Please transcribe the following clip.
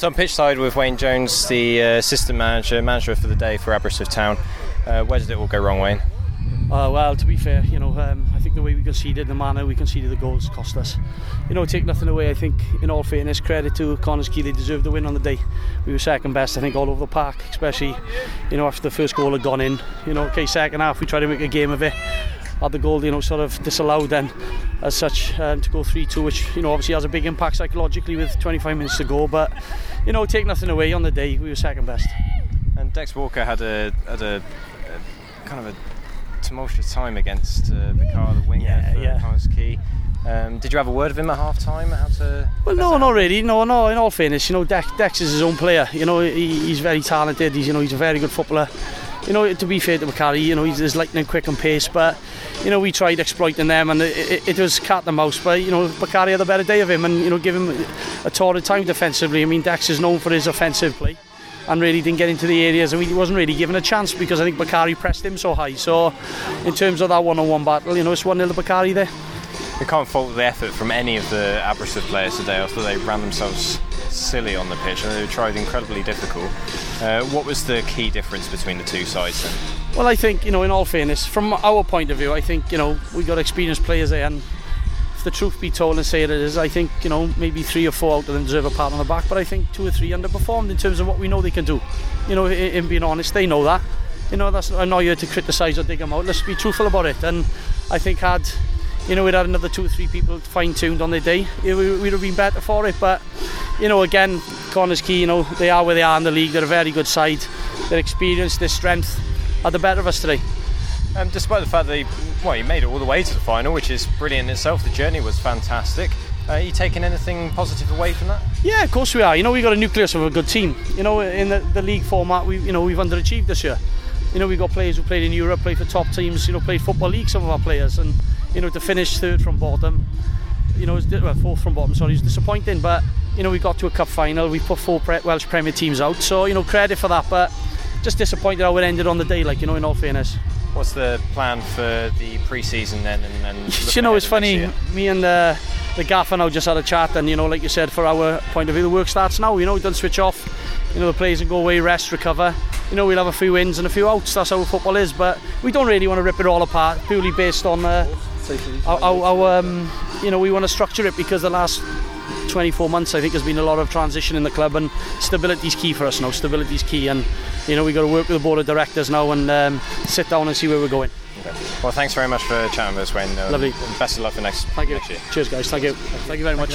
So I'm pitch side with Wayne Jones, the uh, assistant manager, manager for the day for Aberystwyth Town. Uh, where did it all go wrong, Wayne? Uh, well, to be fair, you know, um, I think the way we conceded, the manner we conceded the goals cost us. You know, take nothing away. I think, in all fairness, credit to Connah's Quay, they deserved the win on the day. We were second best, I think, all over the park, especially, you know, after the first goal had gone in. You know, okay, second half we tried to make a game of it. Had the goal, you know, sort of disallowed then, as such, um, to go 3-2, which you know obviously has a big impact psychologically with 25 minutes to go. But you know, take nothing away on the day, we were second best. And Dex Walker had a had a, a kind of a tumultuous time against uh, Bakar, the winger Yeah, for yeah. Connah's Quay. Um, did you have a word of him at half time? How to Well, no, not really. No, no. In all fairness, you know, Dex, Dex is his own player. You know, he, he's very talented. He's, you know, he's a very good footballer. You know, to be fair to McCarry, you know, he's, lightning quick and pace, but you know, we tried exploiting them, and it, it, it was cat and mouse. But you know, Bakare had a better day of him, and you know, give him a torrid time defensively. I mean, Dex is known for his offensive play. And really didn't get into the areas, and he wasn't really given a chance because I think Bakare pressed him so high. So, in terms of that one-on-one battle, you know, it's one 0 to Bakare there. We can't fault the effort from any of the Aberystwyth players today. I thought they ran themselves silly on the pitch and they tried incredibly difficult. Uh, what was the key difference between the two sides then? Well, I think you know, in all fairness, from our point of view, I think you know we got experienced players there, and if the truth be told and say it is, I think you know maybe three or four out of them deserve a pat on the back, but I think two or three underperformed in terms of what we know they can do. You know, in, in being honest, they know that. You know, that's I'm not here to criticise or dig them out. Let's be truthful about it. And I think had you know we'd had another two or three people fine tuned on their day, we, we'd have been better for it. But you know, again, Connah's Quay, you know, they are where they are in the league. They're a very good side. Their experience, their strength are the better of us today. Um, despite the fact that he, well, he made it all the way to the final, which is brilliant in itself. The journey was fantastic. Uh, are you taking anything positive away from that? Yeah, of course we are. You know, we got a nucleus of a good team. You know, in the, the league format, we you know we've underachieved this year. You know, we got players who played in Europe, played for top teams. You know, played football league. Some of our players, and you know, to finish third from bottom, you know, well, fourth from bottom. Sorry, is disappointing. But you know, we got to a cup final. We put four pre- Welsh Premier teams out. So you know, credit for that. But just disappointed how it ended on the day. Like you know, in all fairness. What's the plan for the pre-season then? And, and you know, it's funny. Me and the the gaffer now just had a chat, and you know, like you said, for our point of view, the work starts now. You know, we don't switch off. You know, the players can go away, rest, recover. You know, we'll have a few wins and a few outs. That's how football is. But we don't really want to rip it all apart purely based on uh, our, our, our um, you know, we want to structure it because the last 24 months, I think, has been a lot of transition in the club, and stability is key for us now. Stability is key, and you know, we got to work with the board of directors now and um, sit down and see where we're going. Okay. Well, thanks very much for chatting with us, Wayne. Uh, Lovely. Best of luck for next, Thank you. next year. Cheers, guys. Thank you. Thank you very much.